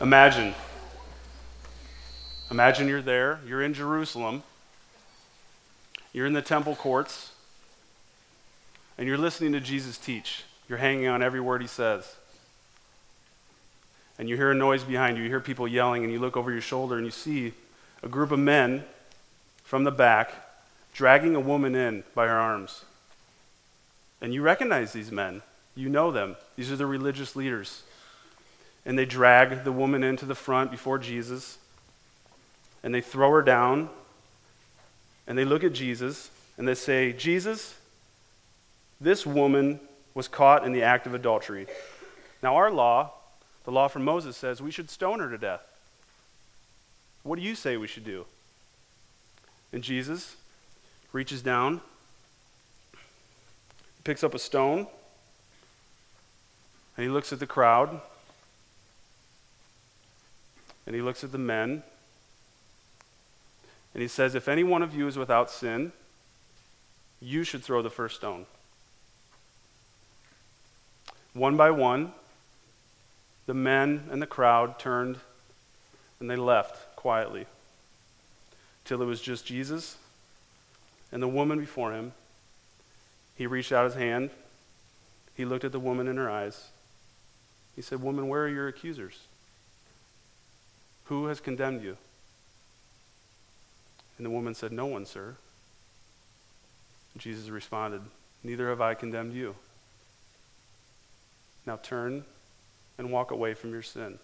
Imagine. Imagine you're there, you're in Jerusalem, you're in the temple courts, and you're listening to Jesus teach. You're hanging on every word he says. And you hear a noise behind you, you hear people yelling, and you look over your shoulder and you see a group of men from the back dragging a woman in by her arms. And you recognize these men. You know them. These are the religious leaders. And they drag the woman into the front before Jesus. And they throw her down. And they look at Jesus and they say, Jesus, this woman was caught in the act of adultery. Now, our law, the law from Moses, says we should stone her to death. What do you say we should do? And Jesus reaches down, picks up a stone, and he looks at the crowd, and he looks at the men, and he says, If any one of you is without sin, you should throw the first stone. One by one, the men and the crowd turned and they left quietly till it was just Jesus and the woman before him. He reached out his hand. He looked at the woman in her eyes. He said, Woman, where are your accusers? Who has condemned you? And the woman said, No one, sir. And Jesus responded, Neither have I condemned you. Now turn and walk away from your sin.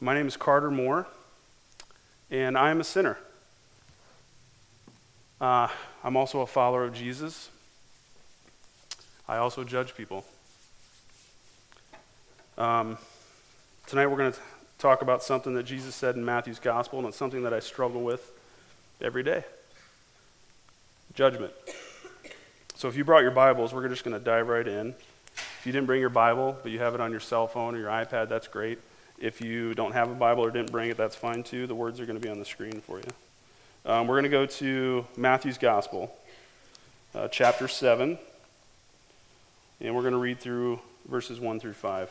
My name is Carter Moore, and I am a sinner. Uh, I'm also a follower of Jesus. I also judge people. Um, tonight we're going to talk about something that Jesus said in Matthew's gospel, and it's something that I struggle with every day judgment. So if you brought your Bibles, we're just going to dive right in. If you didn't bring your Bible, but you have it on your cell phone or your iPad, that's great. If you don't have a Bible or didn't bring it, that's fine too. The words are going to be on the screen for you. Um, we're going to go to Matthew's Gospel, uh, chapter 7, and we're going to read through verses 1 through 5.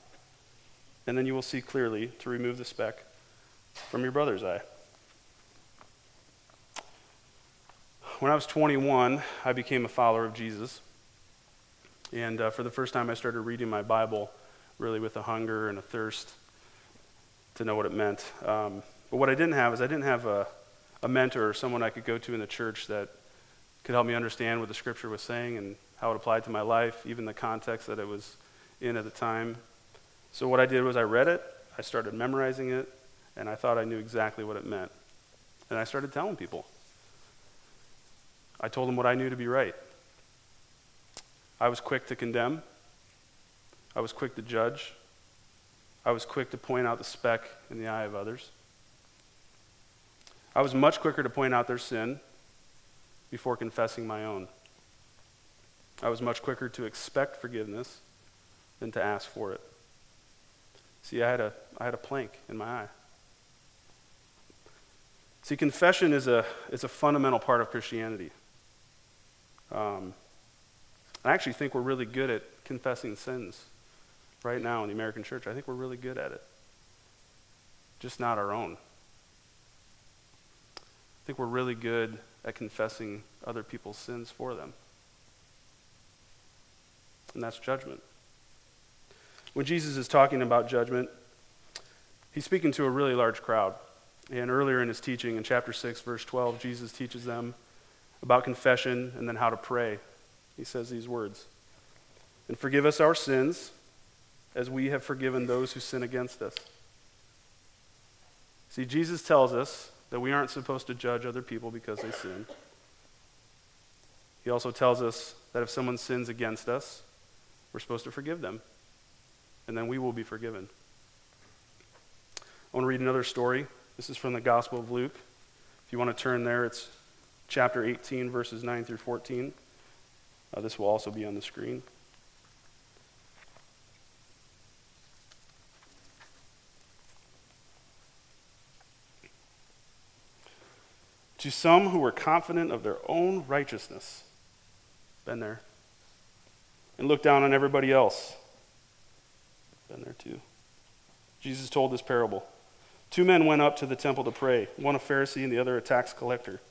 and then you will see clearly to remove the speck from your brother's eye. When I was 21, I became a follower of Jesus. And uh, for the first time, I started reading my Bible really with a hunger and a thirst to know what it meant. Um, but what I didn't have is I didn't have a, a mentor or someone I could go to in the church that could help me understand what the scripture was saying and how it applied to my life, even the context that it was in at the time. So what I did was I read it, I started memorizing it, and I thought I knew exactly what it meant. And I started telling people. I told them what I knew to be right. I was quick to condemn. I was quick to judge. I was quick to point out the speck in the eye of others. I was much quicker to point out their sin before confessing my own. I was much quicker to expect forgiveness than to ask for it. See, I had a, I had a plank in my eye. See, confession is a, is a fundamental part of Christianity. Um, I actually think we're really good at confessing sins right now in the American church. I think we're really good at it, just not our own. I think we're really good at confessing other people's sins for them. And that's judgment. When Jesus is talking about judgment, he's speaking to a really large crowd. And earlier in his teaching, in chapter 6, verse 12, Jesus teaches them about confession and then how to pray. He says these words And forgive us our sins as we have forgiven those who sin against us. See, Jesus tells us that we aren't supposed to judge other people because they sin. He also tells us that if someone sins against us, we're supposed to forgive them, and then we will be forgiven. I want to read another story. This is from the Gospel of Luke. If you want to turn there, it's chapter 18, verses 9 through 14. Uh, this will also be on the screen. To some who were confident of their own righteousness, been there, and looked down on everybody else, been there too. Jesus told this parable. Two men went up to the temple to pray, one a Pharisee and the other a tax collector.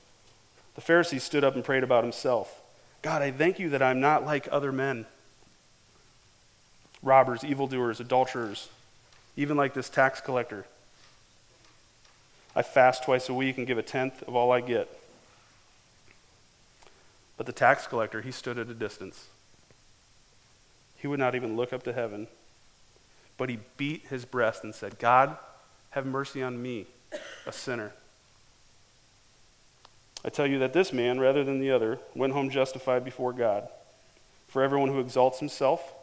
The Pharisee stood up and prayed about himself God, I thank you that I'm not like other men robbers, evildoers, adulterers, even like this tax collector. I fast twice a week and give a tenth of all I get. But the tax collector, he stood at a distance. He would not even look up to heaven, but he beat his breast and said, God, have mercy on me, a sinner. I tell you that this man, rather than the other, went home justified before God. For everyone who exalts himself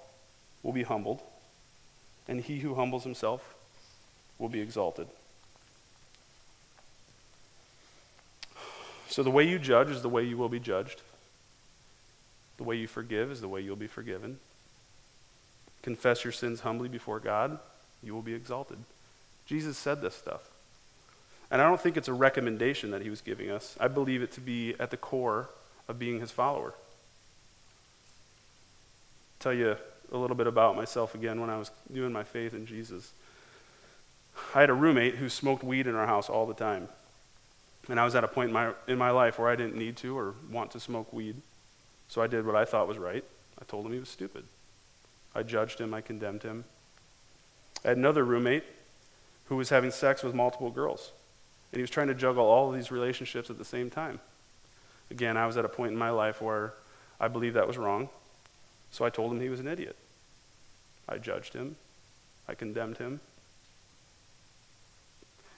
will be humbled, and he who humbles himself will be exalted. So, the way you judge is the way you will be judged. The way you forgive is the way you'll be forgiven. Confess your sins humbly before God, you will be exalted. Jesus said this stuff. And I don't think it's a recommendation that he was giving us. I believe it to be at the core of being his follower. Tell you a little bit about myself again when I was doing my faith in Jesus. I had a roommate who smoked weed in our house all the time. And I was at a point in my, in my life where I didn't need to or want to smoke weed. So I did what I thought was right. I told him he was stupid. I judged him, I condemned him. I had another roommate who was having sex with multiple girls. And he was trying to juggle all of these relationships at the same time. Again, I was at a point in my life where I believed that was wrong. So I told him he was an idiot. I judged him. I condemned him.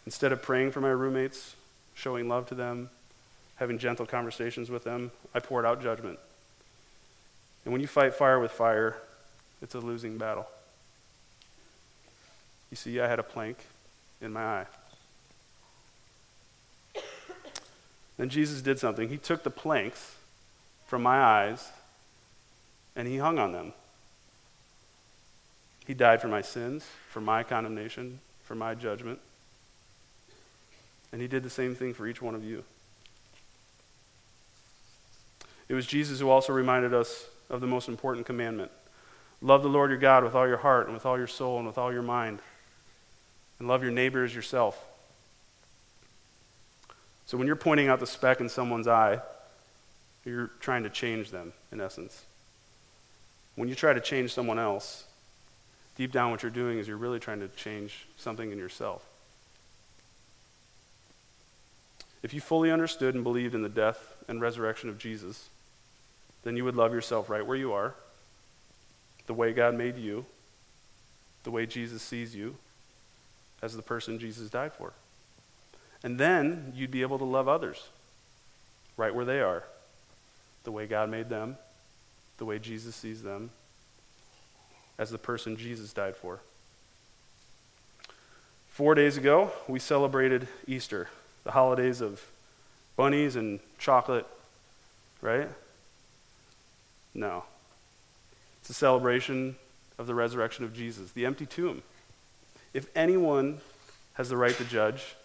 Instead of praying for my roommates, showing love to them, having gentle conversations with them, I poured out judgment. And when you fight fire with fire, it's a losing battle. You see, I had a plank in my eye. Then Jesus did something. He took the planks from my eyes and he hung on them. He died for my sins, for my condemnation, for my judgment. And he did the same thing for each one of you. It was Jesus who also reminded us of the most important commandment love the Lord your God with all your heart and with all your soul and with all your mind, and love your neighbor as yourself. So when you're pointing out the speck in someone's eye, you're trying to change them, in essence. When you try to change someone else, deep down what you're doing is you're really trying to change something in yourself. If you fully understood and believed in the death and resurrection of Jesus, then you would love yourself right where you are, the way God made you, the way Jesus sees you, as the person Jesus died for. And then you'd be able to love others right where they are, the way God made them, the way Jesus sees them, as the person Jesus died for. Four days ago, we celebrated Easter the holidays of bunnies and chocolate, right? No. It's a celebration of the resurrection of Jesus, the empty tomb. If anyone has the right to judge,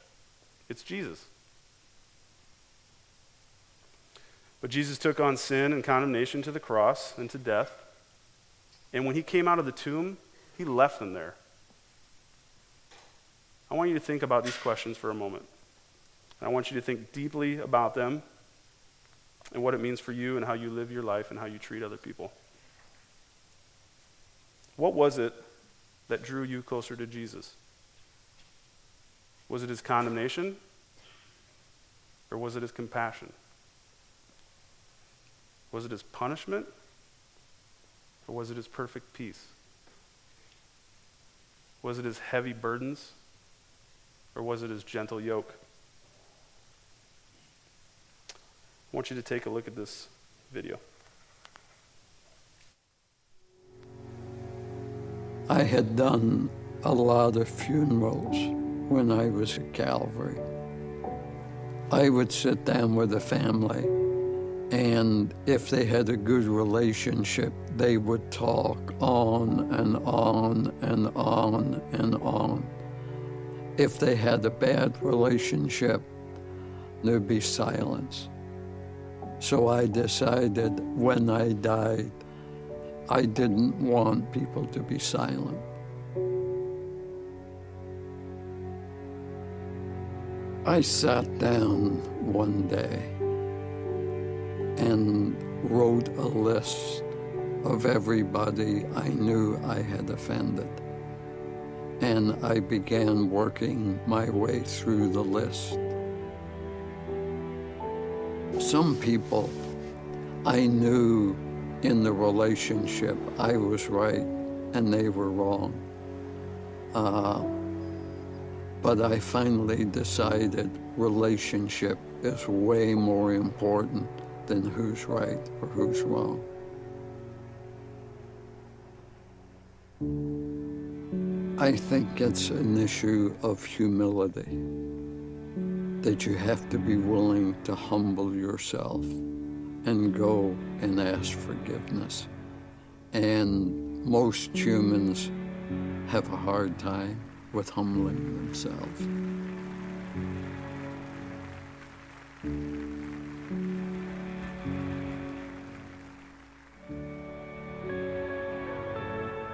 it's Jesus. But Jesus took on sin and condemnation to the cross and to death. And when he came out of the tomb, he left them there. I want you to think about these questions for a moment. And I want you to think deeply about them and what it means for you and how you live your life and how you treat other people. What was it that drew you closer to Jesus? Was it his condemnation? Or was it his compassion? Was it his punishment? Or was it his perfect peace? Was it his heavy burdens? Or was it his gentle yoke? I want you to take a look at this video. I had done a lot of funerals when I was at Calvary. I would sit down with a family, and if they had a good relationship, they would talk on and on and on and on. If they had a bad relationship, there'd be silence. So I decided when I died, I didn't want people to be silent. I sat down one day and wrote a list of everybody I knew I had offended. And I began working my way through the list. Some people I knew in the relationship I was right and they were wrong. Uh, but I finally decided relationship is way more important than who's right or who's wrong. I think it's an issue of humility that you have to be willing to humble yourself and go and ask forgiveness. And most humans have a hard time with humbling themselves.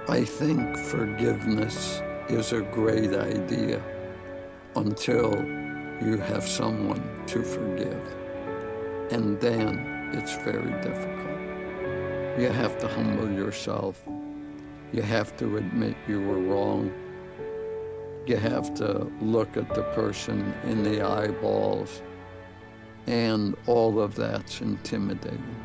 I think forgiveness is a great idea until you have someone to forgive. And then it's very difficult. You have to humble yourself. You have to admit you were wrong you have to look at the person in the eyeballs, and all of that's intimidating.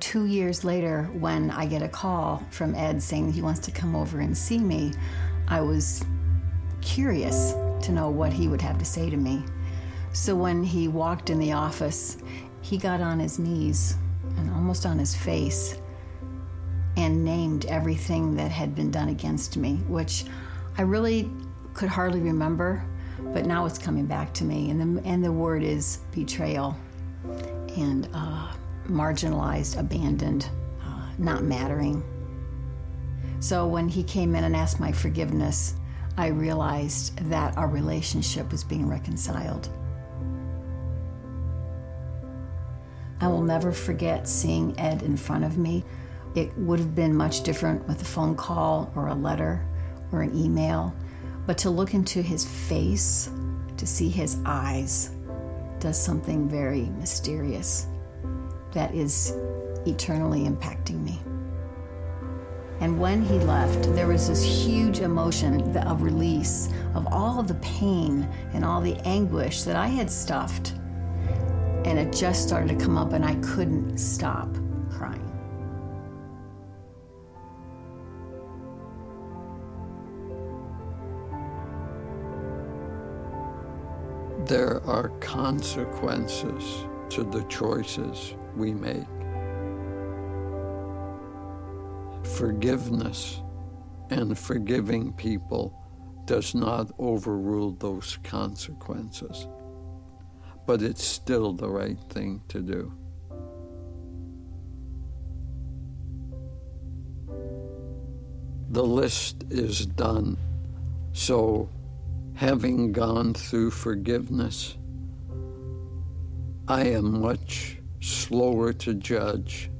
Two years later, when I get a call from Ed saying he wants to come over and see me, I was curious to know what he would have to say to me. So when he walked in the office, he got on his knees and almost on his face and named everything that had been done against me, which I really could hardly remember, but now it's coming back to me. And the, and the word is betrayal and uh, marginalized, abandoned, uh, not mattering. So when he came in and asked my forgiveness, I realized that our relationship was being reconciled. I will never forget seeing Ed in front of me it would have been much different with a phone call or a letter or an email, but to look into his face, to see his eyes, does something very mysterious that is eternally impacting me. And when he left, there was this huge emotion of release of all the pain and all the anguish that I had stuffed. And it just started to come up, and I couldn't stop crying. there are consequences to the choices we make. Forgiveness and forgiving people does not overrule those consequences, but it's still the right thing to do. The list is done, so having gone through forgiveness, I am much slower to judge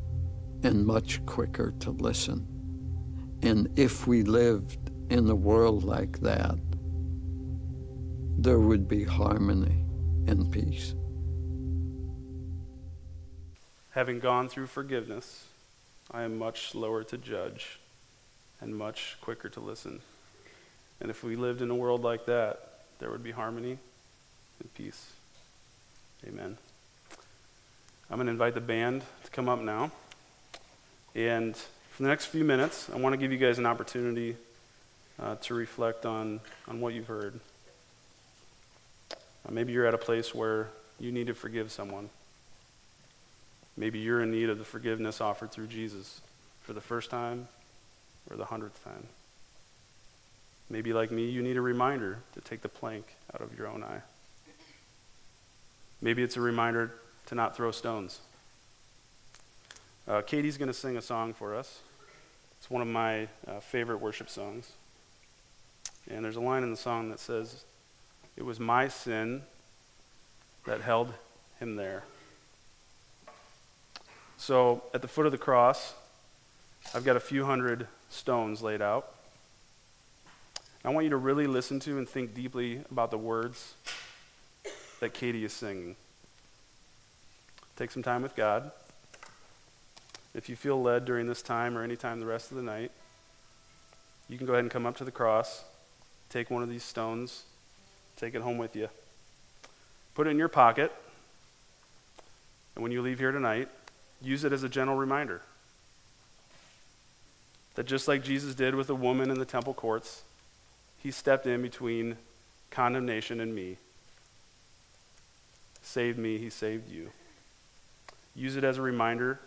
and much quicker to listen. And if we lived in a world like that, there would be harmony and peace. Having gone through forgiveness, I am much slower to judge and much quicker to listen. And if we lived in a world like that, there would be harmony and peace. Amen. I'm going to invite the band to come up now. And for the next few minutes, I want to give you guys an opportunity uh, to reflect on, on what you've heard. Uh, maybe you're at a place where you need to forgive someone. Maybe you're in need of the forgiveness offered through Jesus for the first time or the hundredth time. Maybe, like me, you need a reminder to take the plank out of your own eye. Maybe it's a reminder to not throw stones. Uh, Katie's going to sing a song for us. It's one of my uh, favorite worship songs. And there's a line in the song that says, It was my sin that held him there. So at the foot of the cross, I've got a few hundred stones laid out. I want you to really listen to and think deeply about the words that Katie is singing. Take some time with God. If you feel led during this time or any time the rest of the night, you can go ahead and come up to the cross, take one of these stones, take it home with you. Put it in your pocket, and when you leave here tonight, use it as a gentle reminder that just like Jesus did with the woman in the temple courts, he stepped in between condemnation and me. Saved me, he saved you. Use it as a reminder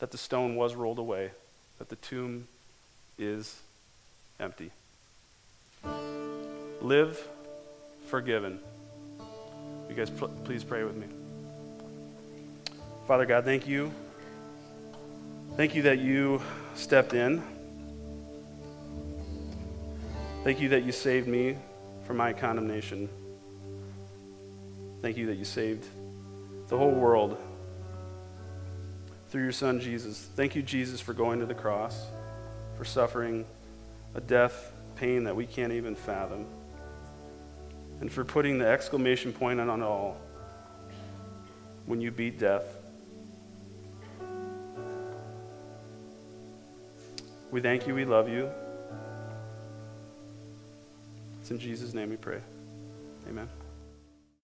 that the stone was rolled away, that the tomb is empty. Live forgiven. You guys, pl- please pray with me. Father God, thank you. Thank you that you stepped in. Thank you that you saved me from my condemnation. Thank you that you saved the whole world through your Son, Jesus. Thank you, Jesus, for going to the cross, for suffering a death, pain that we can't even fathom, and for putting the exclamation point on it all when you beat death. We thank you, we love you. It's in Jesus' name we pray. Amen.